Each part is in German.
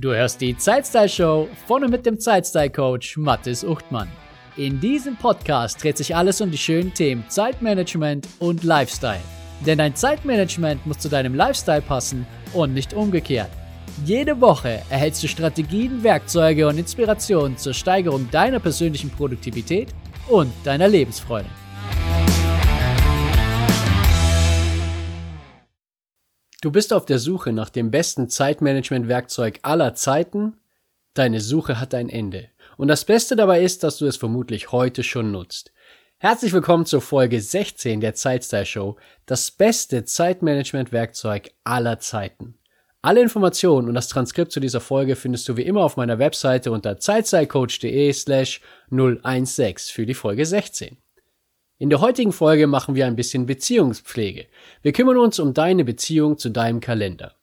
Du hörst die Zeitstyle Show von und mit dem Zeitstyle Coach Mathis Uchtmann. In diesem Podcast dreht sich alles um die schönen Themen Zeitmanagement und Lifestyle. Denn dein Zeitmanagement muss zu deinem Lifestyle passen und nicht umgekehrt. Jede Woche erhältst du Strategien, Werkzeuge und Inspirationen zur Steigerung deiner persönlichen Produktivität und deiner Lebensfreude. Du bist auf der Suche nach dem besten Zeitmanagement-Werkzeug aller Zeiten? Deine Suche hat ein Ende. Und das Beste dabei ist, dass du es vermutlich heute schon nutzt. Herzlich willkommen zur Folge 16 der Zeitstyle Show, das beste Zeitmanagement-Werkzeug aller Zeiten. Alle Informationen und das Transkript zu dieser Folge findest du wie immer auf meiner Webseite unter zeitstylecoach.de slash 016 für die Folge 16. In der heutigen Folge machen wir ein bisschen Beziehungspflege. Wir kümmern uns um deine Beziehung zu deinem Kalender.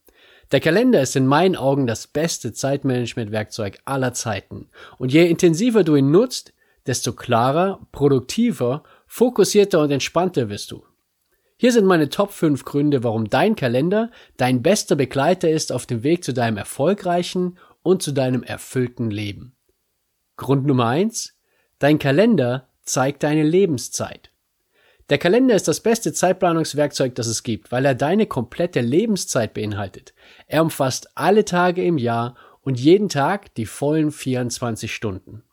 Der Kalender ist in meinen Augen das beste Zeitmanagement-Werkzeug aller Zeiten. Und je intensiver du ihn nutzt, desto klarer, produktiver, fokussierter und entspannter wirst du. Hier sind meine Top 5 Gründe, warum dein Kalender dein bester Begleiter ist auf dem Weg zu deinem erfolgreichen und zu deinem erfüllten Leben. Grund Nummer 1. Dein Kalender zeigt deine Lebenszeit. Der Kalender ist das beste Zeitplanungswerkzeug, das es gibt, weil er deine komplette Lebenszeit beinhaltet. Er umfasst alle Tage im Jahr und jeden Tag die vollen 24 Stunden.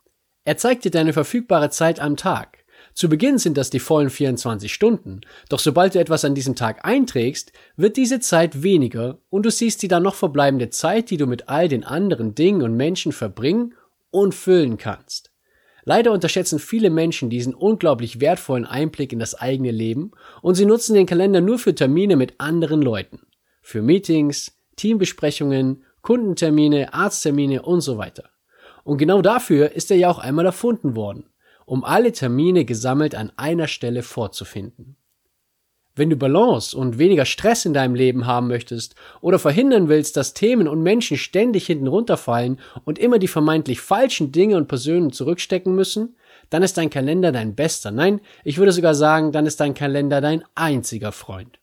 Er zeigt dir deine verfügbare Zeit am Tag. Zu Beginn sind das die vollen 24 Stunden, doch sobald du etwas an diesem Tag einträgst, wird diese Zeit weniger und du siehst die dann noch verbleibende Zeit, die du mit all den anderen Dingen und Menschen verbringen und füllen kannst. Leider unterschätzen viele Menschen diesen unglaublich wertvollen Einblick in das eigene Leben und sie nutzen den Kalender nur für Termine mit anderen Leuten. Für Meetings, Teambesprechungen, Kundentermine, Arzttermine und so weiter. Und genau dafür ist er ja auch einmal erfunden worden, um alle Termine gesammelt an einer Stelle vorzufinden. Wenn du Balance und weniger Stress in deinem Leben haben möchtest oder verhindern willst, dass Themen und Menschen ständig hinten runterfallen und immer die vermeintlich falschen Dinge und Personen zurückstecken müssen, dann ist dein Kalender dein bester. Nein, ich würde sogar sagen, dann ist dein Kalender dein einziger Freund.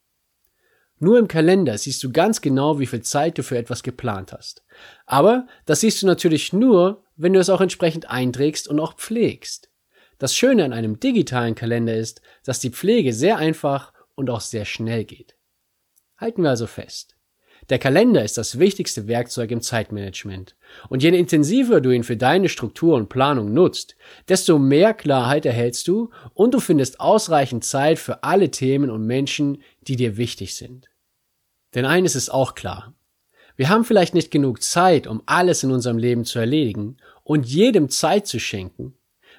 Nur im Kalender siehst du ganz genau, wie viel Zeit du für etwas geplant hast. Aber das siehst du natürlich nur, wenn du es auch entsprechend einträgst und auch pflegst. Das Schöne an einem digitalen Kalender ist, dass die Pflege sehr einfach und auch sehr schnell geht. Halten wir also fest. Der Kalender ist das wichtigste Werkzeug im Zeitmanagement. Und je intensiver du ihn für deine Struktur und Planung nutzt, desto mehr Klarheit erhältst du und du findest ausreichend Zeit für alle Themen und Menschen, die dir wichtig sind. Denn eines ist auch klar. Wir haben vielleicht nicht genug Zeit, um alles in unserem Leben zu erledigen und jedem Zeit zu schenken.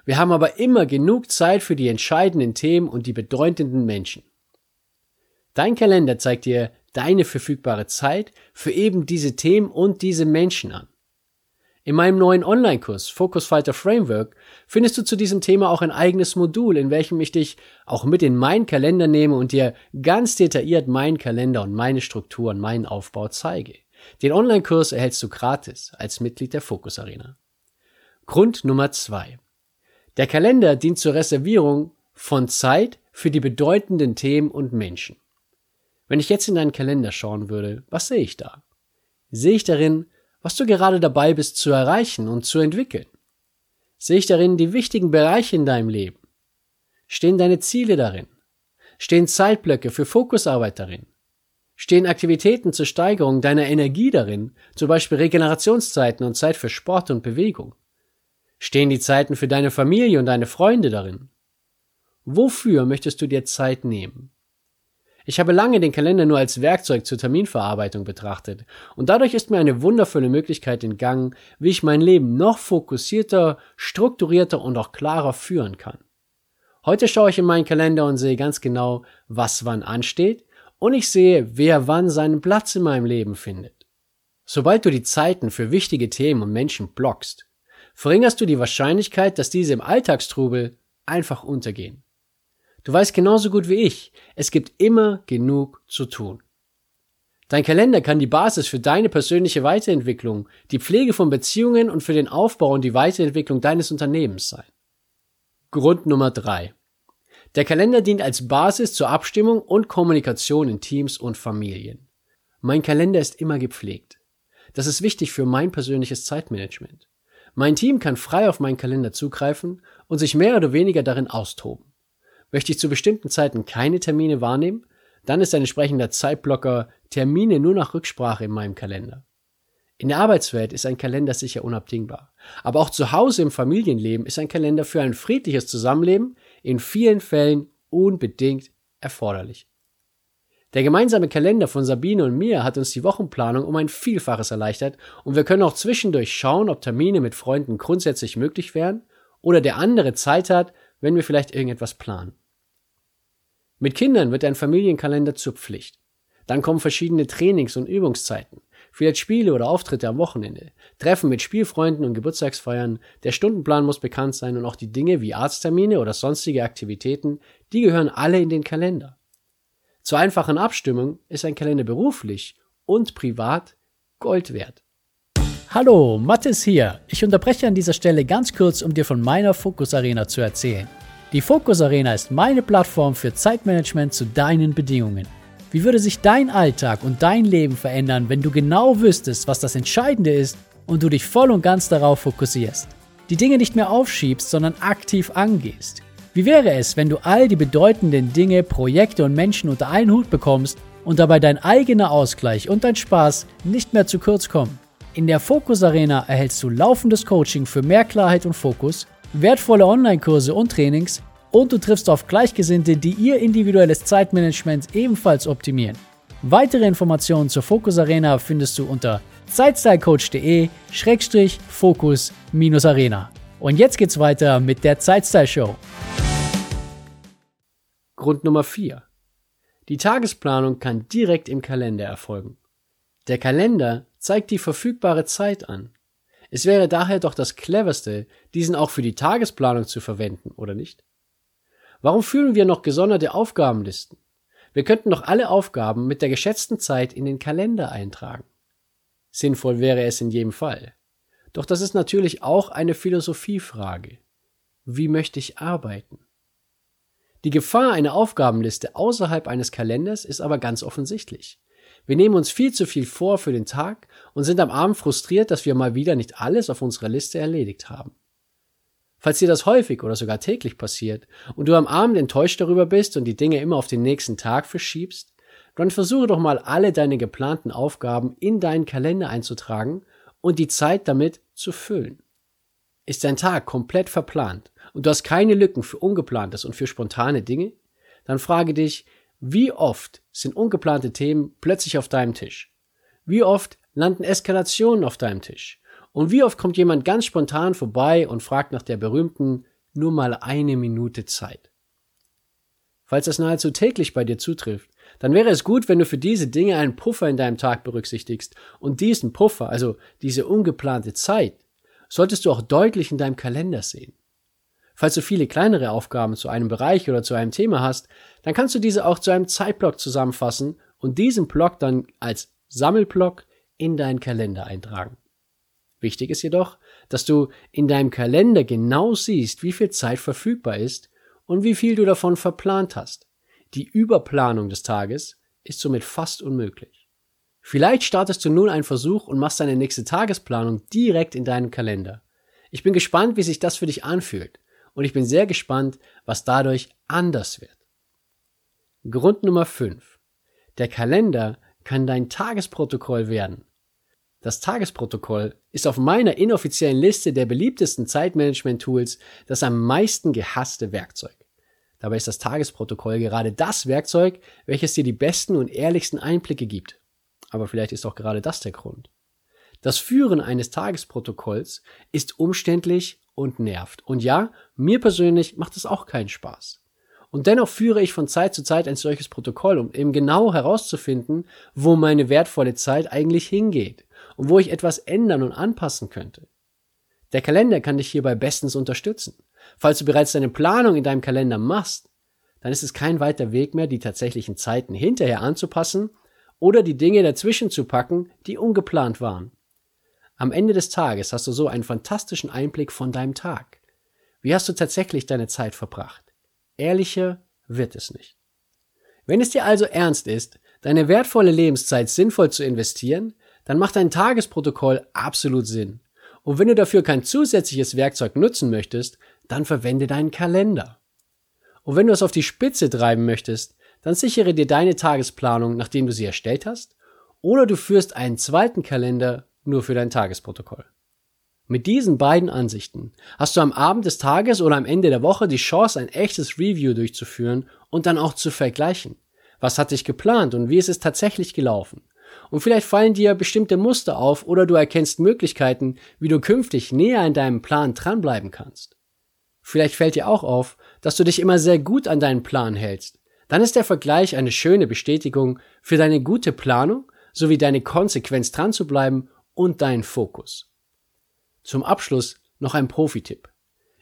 Wir haben aber immer genug Zeit für die entscheidenden Themen und die bedeutenden Menschen. Dein Kalender zeigt dir deine verfügbare Zeit für eben diese Themen und diese Menschen an. In meinem neuen Online-Kurs Focus Fighter Framework findest du zu diesem Thema auch ein eigenes Modul, in welchem ich dich auch mit in meinen Kalender nehme und dir ganz detailliert meinen Kalender und meine Struktur und meinen Aufbau zeige. Den Online-Kurs erhältst du gratis als Mitglied der Focus Arena. Grund Nummer zwei: Der Kalender dient zur Reservierung von Zeit für die bedeutenden Themen und Menschen. Wenn ich jetzt in deinen Kalender schauen würde, was sehe ich da? Sehe ich darin, was du gerade dabei bist zu erreichen und zu entwickeln? Sehe ich darin die wichtigen Bereiche in deinem Leben? Stehen deine Ziele darin? Stehen Zeitblöcke für Fokusarbeit darin? Stehen Aktivitäten zur Steigerung deiner Energie darin, zum Beispiel Regenerationszeiten und Zeit für Sport und Bewegung? Stehen die Zeiten für deine Familie und deine Freunde darin? Wofür möchtest du dir Zeit nehmen? Ich habe lange den Kalender nur als Werkzeug zur Terminverarbeitung betrachtet, und dadurch ist mir eine wundervolle Möglichkeit entgangen, wie ich mein Leben noch fokussierter, strukturierter und auch klarer führen kann. Heute schaue ich in meinen Kalender und sehe ganz genau, was wann ansteht, und ich sehe, wer wann seinen Platz in meinem Leben findet. Sobald du die Zeiten für wichtige Themen und Menschen blockst, verringerst du die Wahrscheinlichkeit, dass diese im Alltagstrubel einfach untergehen. Du weißt genauso gut wie ich, es gibt immer genug zu tun. Dein Kalender kann die Basis für deine persönliche Weiterentwicklung, die Pflege von Beziehungen und für den Aufbau und die Weiterentwicklung deines Unternehmens sein. Grund Nummer drei: Der Kalender dient als Basis zur Abstimmung und Kommunikation in Teams und Familien. Mein Kalender ist immer gepflegt. Das ist wichtig für mein persönliches Zeitmanagement. Mein Team kann frei auf meinen Kalender zugreifen und sich mehr oder weniger darin austoben. Möchte ich zu bestimmten Zeiten keine Termine wahrnehmen, dann ist ein entsprechender Zeitblocker Termine nur nach Rücksprache in meinem Kalender. In der Arbeitswelt ist ein Kalender sicher unabdingbar. Aber auch zu Hause im Familienleben ist ein Kalender für ein friedliches Zusammenleben in vielen Fällen unbedingt erforderlich. Der gemeinsame Kalender von Sabine und mir hat uns die Wochenplanung um ein Vielfaches erleichtert und wir können auch zwischendurch schauen, ob Termine mit Freunden grundsätzlich möglich wären oder der andere Zeit hat, wenn wir vielleicht irgendetwas planen. Mit Kindern wird ein Familienkalender zur Pflicht. Dann kommen verschiedene Trainings- und Übungszeiten, vielleicht Spiele oder Auftritte am Wochenende, Treffen mit Spielfreunden und Geburtstagsfeiern, der Stundenplan muss bekannt sein und auch die Dinge wie Arzttermine oder sonstige Aktivitäten, die gehören alle in den Kalender. Zur einfachen Abstimmung ist ein Kalender beruflich und privat Gold wert. Hallo, Mathis hier. Ich unterbreche an dieser Stelle ganz kurz, um dir von meiner Fokus Arena zu erzählen. Die Fokus Arena ist meine Plattform für Zeitmanagement zu deinen Bedingungen. Wie würde sich dein Alltag und dein Leben verändern, wenn du genau wüsstest, was das Entscheidende ist und du dich voll und ganz darauf fokussierst? Die Dinge nicht mehr aufschiebst, sondern aktiv angehst. Wie wäre es, wenn du all die bedeutenden Dinge, Projekte und Menschen unter einen Hut bekommst und dabei dein eigener Ausgleich und dein Spaß nicht mehr zu kurz kommen? In der Fokus Arena erhältst du laufendes Coaching für mehr Klarheit und Fokus, wertvolle Online-Kurse und Trainings und du triffst auf Gleichgesinnte, die ihr individuelles Zeitmanagement ebenfalls optimieren. Weitere Informationen zur Fokus Arena findest du unter zeitstylecoach.de-fokus-arena. Und jetzt geht's weiter mit der Zeitstyle Show. Grund Nummer 4. Die Tagesplanung kann direkt im Kalender erfolgen. Der Kalender zeigt die verfügbare Zeit an. Es wäre daher doch das cleverste, diesen auch für die Tagesplanung zu verwenden, oder nicht? Warum führen wir noch gesonderte Aufgabenlisten? Wir könnten doch alle Aufgaben mit der geschätzten Zeit in den Kalender eintragen. Sinnvoll wäre es in jedem Fall. Doch das ist natürlich auch eine Philosophiefrage. Wie möchte ich arbeiten? Die Gefahr einer Aufgabenliste außerhalb eines Kalenders ist aber ganz offensichtlich. Wir nehmen uns viel zu viel vor für den Tag und sind am Abend frustriert, dass wir mal wieder nicht alles auf unserer Liste erledigt haben. Falls dir das häufig oder sogar täglich passiert und du am Abend enttäuscht darüber bist und die Dinge immer auf den nächsten Tag verschiebst, dann versuche doch mal alle deine geplanten Aufgaben in deinen Kalender einzutragen und die Zeit damit zu füllen. Ist dein Tag komplett verplant und du hast keine Lücken für Ungeplantes und für spontane Dinge, dann frage dich, wie oft sind ungeplante Themen plötzlich auf deinem Tisch? Wie oft landen Eskalationen auf deinem Tisch? Und wie oft kommt jemand ganz spontan vorbei und fragt nach der berühmten nur mal eine Minute Zeit? Falls das nahezu täglich bei dir zutrifft, dann wäre es gut, wenn du für diese Dinge einen Puffer in deinem Tag berücksichtigst und diesen Puffer, also diese ungeplante Zeit, solltest du auch deutlich in deinem Kalender sehen. Falls du viele kleinere Aufgaben zu einem Bereich oder zu einem Thema hast, dann kannst du diese auch zu einem Zeitblock zusammenfassen und diesen Block dann als Sammelblock in deinen Kalender eintragen. Wichtig ist jedoch, dass du in deinem Kalender genau siehst, wie viel Zeit verfügbar ist und wie viel du davon verplant hast. Die Überplanung des Tages ist somit fast unmöglich. Vielleicht startest du nun einen Versuch und machst deine nächste Tagesplanung direkt in deinem Kalender. Ich bin gespannt, wie sich das für dich anfühlt und ich bin sehr gespannt, was dadurch anders wird. Grund Nummer 5. Der Kalender kann dein Tagesprotokoll werden. Das Tagesprotokoll ist auf meiner inoffiziellen Liste der beliebtesten Zeitmanagement-Tools das am meisten gehasste Werkzeug. Dabei ist das Tagesprotokoll gerade das Werkzeug, welches dir die besten und ehrlichsten Einblicke gibt. Aber vielleicht ist auch gerade das der Grund. Das Führen eines Tagesprotokolls ist umständlich und nervt. Und ja, mir persönlich macht es auch keinen Spaß. Und dennoch führe ich von Zeit zu Zeit ein solches Protokoll, um eben genau herauszufinden, wo meine wertvolle Zeit eigentlich hingeht und wo ich etwas ändern und anpassen könnte. Der Kalender kann dich hierbei bestens unterstützen. Falls du bereits deine Planung in deinem Kalender machst, dann ist es kein weiter Weg mehr, die tatsächlichen Zeiten hinterher anzupassen oder die Dinge dazwischen zu packen, die ungeplant waren. Am Ende des Tages hast du so einen fantastischen Einblick von deinem Tag. Wie hast du tatsächlich deine Zeit verbracht? Ehrlicher wird es nicht. Wenn es dir also ernst ist, deine wertvolle Lebenszeit sinnvoll zu investieren, dann macht ein Tagesprotokoll absolut Sinn. Und wenn du dafür kein zusätzliches Werkzeug nutzen möchtest, dann verwende deinen Kalender. Und wenn du es auf die Spitze treiben möchtest, dann sichere dir deine Tagesplanung, nachdem du sie erstellt hast, oder du führst einen zweiten Kalender nur für dein Tagesprotokoll. Mit diesen beiden Ansichten hast du am Abend des Tages oder am Ende der Woche die Chance, ein echtes Review durchzuführen und dann auch zu vergleichen. Was hat dich geplant und wie ist es tatsächlich gelaufen? Und vielleicht fallen dir bestimmte Muster auf oder du erkennst Möglichkeiten, wie du künftig näher an deinem Plan dranbleiben kannst. Vielleicht fällt dir auch auf, dass du dich immer sehr gut an deinen Plan hältst. Dann ist der Vergleich eine schöne Bestätigung für deine gute Planung sowie deine Konsequenz dran zu bleiben und deinen Fokus. Zum Abschluss noch ein Profi-Tipp.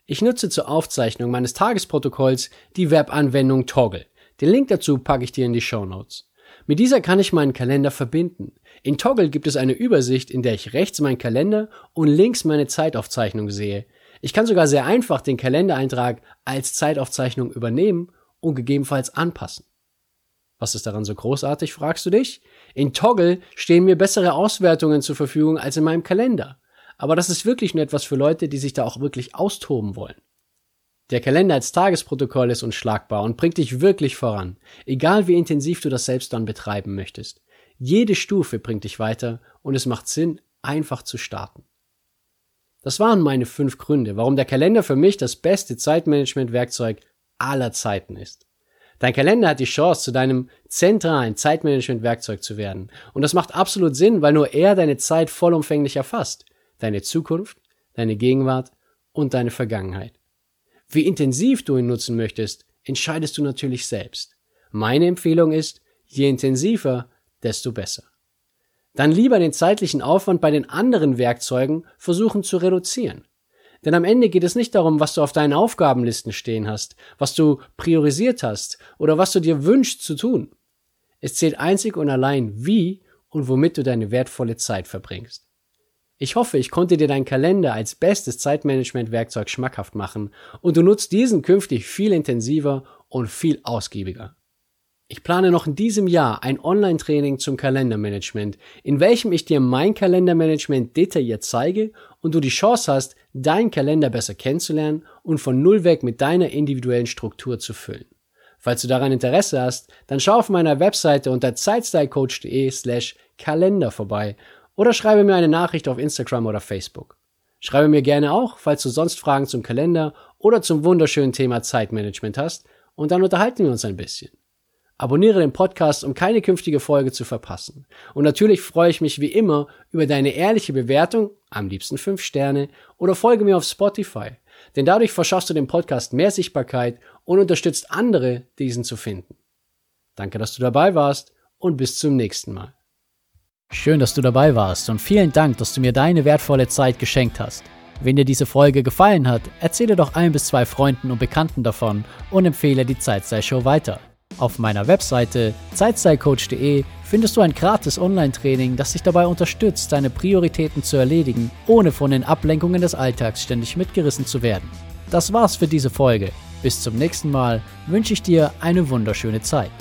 Ich nutze zur Aufzeichnung meines Tagesprotokolls die Webanwendung Toggle. Den Link dazu packe ich dir in die Show Notes. Mit dieser kann ich meinen Kalender verbinden. In Toggle gibt es eine Übersicht, in der ich rechts meinen Kalender und links meine Zeitaufzeichnung sehe. Ich kann sogar sehr einfach den Kalendereintrag als Zeitaufzeichnung übernehmen und gegebenenfalls anpassen. Was ist daran so großartig, fragst du dich? In Toggle stehen mir bessere Auswertungen zur Verfügung als in meinem Kalender. Aber das ist wirklich nur etwas für Leute, die sich da auch wirklich austoben wollen. Der Kalender als Tagesprotokoll ist unschlagbar und bringt dich wirklich voran, egal wie intensiv du das selbst dann betreiben möchtest. Jede Stufe bringt dich weiter und es macht Sinn, einfach zu starten. Das waren meine fünf Gründe, warum der Kalender für mich das beste Zeitmanagement-Werkzeug aller Zeiten ist. Dein Kalender hat die Chance, zu deinem zentralen Zeitmanagement-Werkzeug zu werden. Und das macht absolut Sinn, weil nur er deine Zeit vollumfänglich erfasst deine Zukunft, deine Gegenwart und deine Vergangenheit. Wie intensiv du ihn nutzen möchtest, entscheidest du natürlich selbst. Meine Empfehlung ist, je intensiver, desto besser. Dann lieber den zeitlichen Aufwand bei den anderen Werkzeugen versuchen zu reduzieren. Denn am Ende geht es nicht darum, was du auf deinen Aufgabenlisten stehen hast, was du priorisiert hast oder was du dir wünschst zu tun. Es zählt einzig und allein, wie und womit du deine wertvolle Zeit verbringst. Ich hoffe, ich konnte dir deinen Kalender als bestes Zeitmanagement-Werkzeug schmackhaft machen und du nutzt diesen künftig viel intensiver und viel ausgiebiger. Ich plane noch in diesem Jahr ein Online-Training zum Kalendermanagement, in welchem ich dir mein Kalendermanagement detailliert zeige und du die Chance hast, deinen Kalender besser kennenzulernen und von Null weg mit deiner individuellen Struktur zu füllen. Falls du daran Interesse hast, dann schau auf meiner Webseite unter zeitstylecoach.de slash Kalender vorbei oder schreibe mir eine Nachricht auf Instagram oder Facebook. Schreibe mir gerne auch, falls du sonst Fragen zum Kalender oder zum wunderschönen Thema Zeitmanagement hast und dann unterhalten wir uns ein bisschen. Abonniere den Podcast, um keine künftige Folge zu verpassen. Und natürlich freue ich mich wie immer über deine ehrliche Bewertung, am liebsten fünf Sterne, oder folge mir auf Spotify. Denn dadurch verschaffst du dem Podcast mehr Sichtbarkeit und unterstützt andere, diesen zu finden. Danke, dass du dabei warst und bis zum nächsten Mal. Schön, dass du dabei warst und vielen Dank, dass du mir deine wertvolle Zeit geschenkt hast. Wenn dir diese Folge gefallen hat, erzähle doch ein bis zwei Freunden und Bekannten davon und empfehle die Zeitstyle-Show weiter. Auf meiner Webseite zeitstylecoach.de findest du ein gratis Online-Training, das dich dabei unterstützt, deine Prioritäten zu erledigen, ohne von den Ablenkungen des Alltags ständig mitgerissen zu werden. Das war's für diese Folge. Bis zum nächsten Mal wünsche ich dir eine wunderschöne Zeit.